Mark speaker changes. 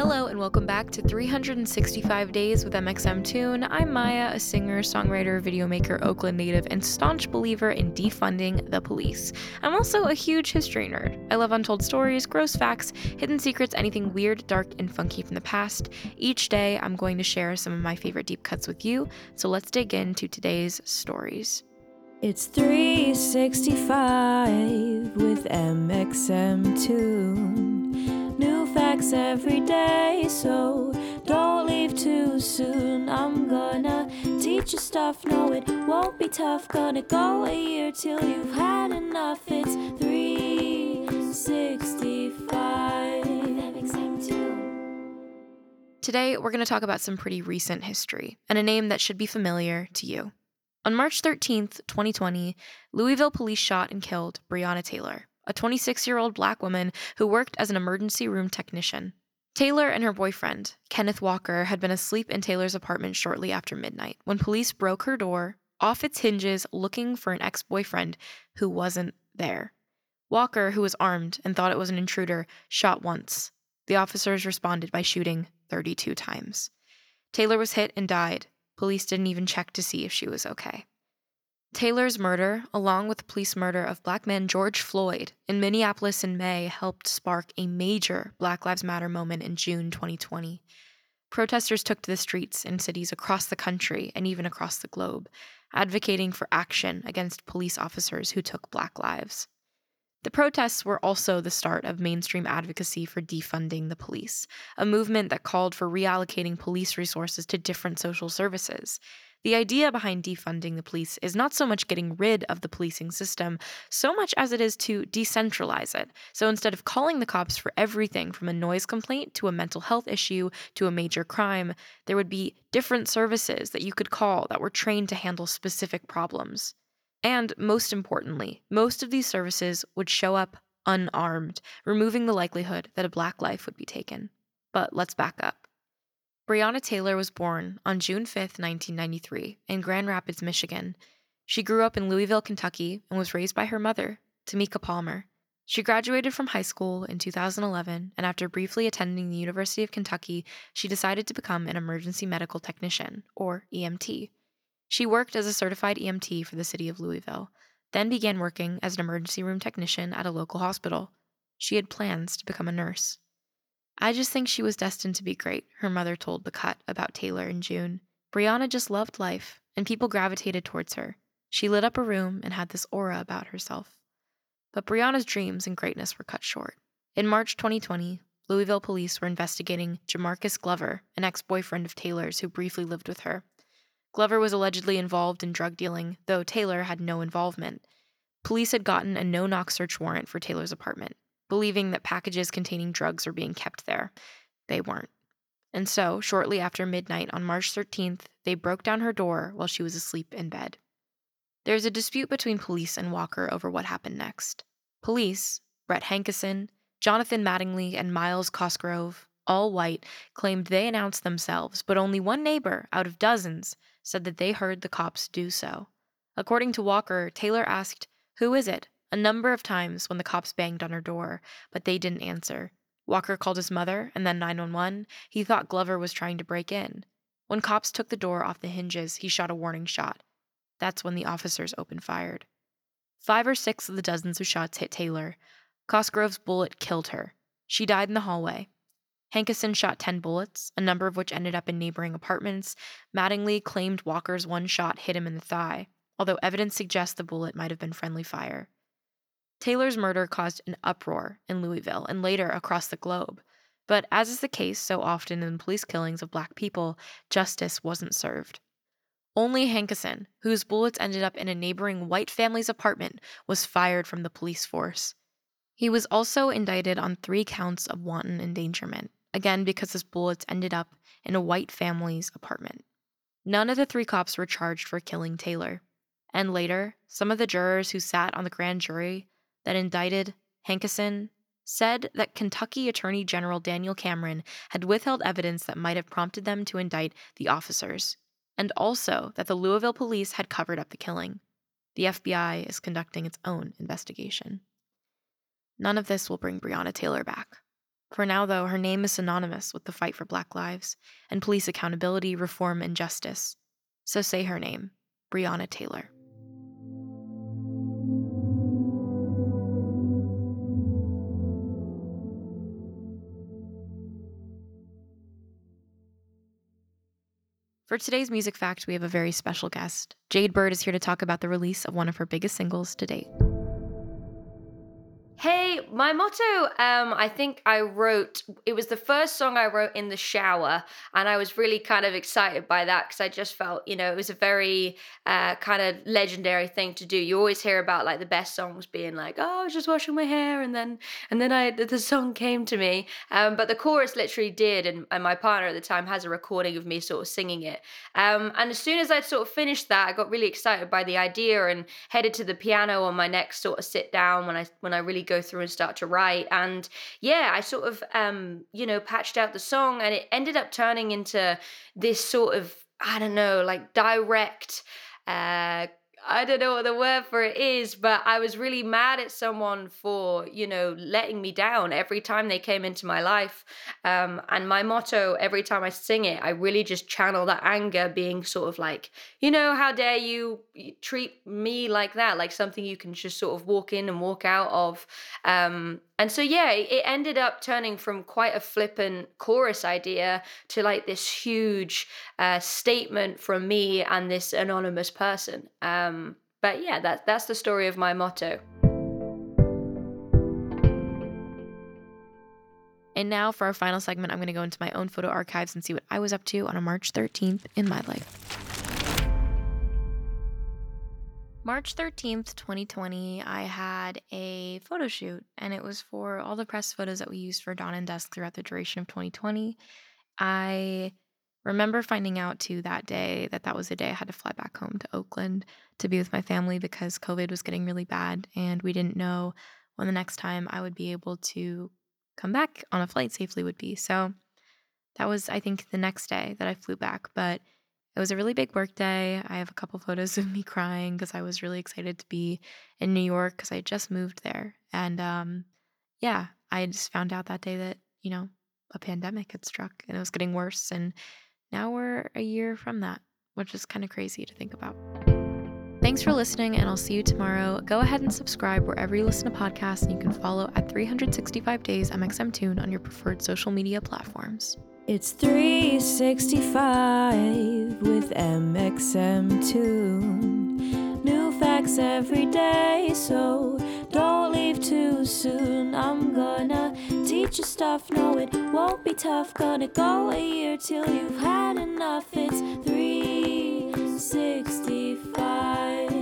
Speaker 1: Hello, and welcome back to 365 Days with mxmtoon. I'm Maya, a singer, songwriter, videomaker, Oakland native, and staunch believer in defunding the police. I'm also a huge history nerd. I love untold stories, gross facts, hidden secrets, anything weird, dark, and funky from the past. Each day, I'm going to share some of my favorite deep cuts with you, so let's dig into today's stories.
Speaker 2: It's 365 with mxmtoon. New facts every day, so don't leave too soon. I'm gonna teach you stuff, no, it won't be tough. Gonna go a year till you've had enough. It's 365.
Speaker 1: Today, we're going to talk about some pretty recent history and a name that should be familiar to you. On March 13th, 2020, Louisville police shot and killed Breonna Taylor, a 26 year old black woman who worked as an emergency room technician. Taylor and her boyfriend, Kenneth Walker, had been asleep in Taylor's apartment shortly after midnight when police broke her door off its hinges looking for an ex boyfriend who wasn't there. Walker, who was armed and thought it was an intruder, shot once. The officers responded by shooting 32 times. Taylor was hit and died. Police didn't even check to see if she was okay. Taylor's murder, along with the police murder of black man George Floyd in Minneapolis in May, helped spark a major Black Lives Matter moment in June 2020. Protesters took to the streets in cities across the country and even across the globe, advocating for action against police officers who took black lives. The protests were also the start of mainstream advocacy for defunding the police, a movement that called for reallocating police resources to different social services. The idea behind defunding the police is not so much getting rid of the policing system, so much as it is to decentralize it. So instead of calling the cops for everything from a noise complaint to a mental health issue to a major crime, there would be different services that you could call that were trained to handle specific problems. And most importantly, most of these services would show up unarmed, removing the likelihood that a black life would be taken. But let's back up. Breonna Taylor was born on June 5, 1993, in Grand Rapids, Michigan. She grew up in Louisville, Kentucky, and was raised by her mother, Tamika Palmer. She graduated from high school in 2011, and after briefly attending the University of Kentucky, she decided to become an emergency medical technician, or EMT. She worked as a certified EMT for the city of Louisville, then began working as an emergency room technician at a local hospital. She had plans to become a nurse. I just think she was destined to be great, her mother told The Cut about Taylor in June. Breonna just loved life, and people gravitated towards her. She lit up a room and had this aura about herself. But Breonna's dreams and greatness were cut short. In March 2020, Louisville police were investigating Jamarcus Glover, an ex boyfriend of Taylor's who briefly lived with her. Glover was allegedly involved in drug dealing, though Taylor had no involvement. Police had gotten a no knock search warrant for Taylor's apartment believing that packages containing drugs were being kept there. They weren't. And so, shortly after midnight on March 13th, they broke down her door while she was asleep in bed. There's a dispute between police and Walker over what happened next. Police, Brett Hankison, Jonathan Mattingly, and Myles Cosgrove, all white, claimed they announced themselves, but only one neighbor out of dozens said that they heard the cops do so. According to Walker, Taylor asked, Who is it? A number of times when the cops banged on her door, but they didn't answer. Walker called his mother and then 911. He thought Glover was trying to break in. When cops took the door off the hinges, he shot a warning shot. That's when the officers opened fire. Five or six of the dozens of shots hit Taylor. Cosgrove's bullet killed her. She died in the hallway. Hankison shot 10 bullets, a number of which ended up in neighboring apartments. Mattingly claimed Walker's one shot hit him in the thigh, although evidence suggests the bullet might have been friendly fire. Taylor's murder caused an uproar in Louisville and later across the globe. But as is the case so often in police killings of black people, justice wasn't served. Only Hankison, whose bullets ended up in a neighboring white family's apartment, was fired from the police force. He was also indicted on three counts of wanton endangerment, again because his bullets ended up in a white family's apartment. None of the three cops were charged for killing Taylor. And later, some of the jurors who sat on the grand jury that indicted Hankison said that Kentucky Attorney General Daniel Cameron had withheld evidence that might have prompted them to indict the officers, and also that the Louisville police had covered up the killing. The FBI is conducting its own investigation. None of this will bring Breonna Taylor back. For now, though, her name is synonymous with the fight for Black lives and police accountability, reform, and justice. So say her name Breonna Taylor. For today's music fact, we have a very special guest. Jade Bird is here to talk about the release of one of her biggest singles to date.
Speaker 3: My motto, um, I think I wrote, it was the first song I wrote in the shower. And I was really kind of excited by that because I just felt, you know, it was a very uh, kind of legendary thing to do. You always hear about like the best songs being like, oh, I was just washing my hair. And then, and then I, the song came to me. Um, but the chorus literally did. And, and my partner at the time has a recording of me sort of singing it. Um, and as soon as I'd sort of finished that, I got really excited by the idea and headed to the piano on my next sort of sit down when I, when I really go through and start to write. And yeah, I sort of, um, you know, patched out the song and it ended up turning into this sort of, I don't know, like direct, uh, I don't know what the word for it is, but I was really mad at someone for, you know, letting me down every time they came into my life. Um, and my motto every time I sing it, I really just channel that anger being sort of like, you know, how dare you treat me like that, like something you can just sort of walk in and walk out of. Um, and so, yeah, it ended up turning from quite a flippant chorus idea to like this huge uh, statement from me and this anonymous person. Um, Um, but yeah, that, that's the story of my motto.
Speaker 1: And now for our final segment, I'm going to go into my own photo archives and see what I was up to on a March 13th in my life. March 13th, 2020, I had a photo shoot, and it was for all the press photos that we used for Dawn and Dusk throughout the duration of 2020. I remember finding out too that day that that was the day I had to fly back home to Oakland to be with my family because COVID was getting really bad, and we didn't know when the next time I would be able to come back on a flight safely would be. So that was, I think, the next day that I flew back. But it was a really big work day. I have a couple photos of me crying because I was really excited to be in New York because I just moved there. And um, yeah, I just found out that day that, you know, a pandemic had struck and it was getting worse. And now we're a year from that, which is kind of crazy to think about. Thanks for listening, and I'll see you tomorrow. Go ahead and subscribe wherever you listen to podcasts, and you can follow at 365 Days mxmtoon on your preferred social media platforms.
Speaker 2: It's 365 with mxmtoon. New facts every day, so don't leave too soon. I'm gonna your stuff, no, it won't be tough. Gonna go a year till you've had enough. It's 365.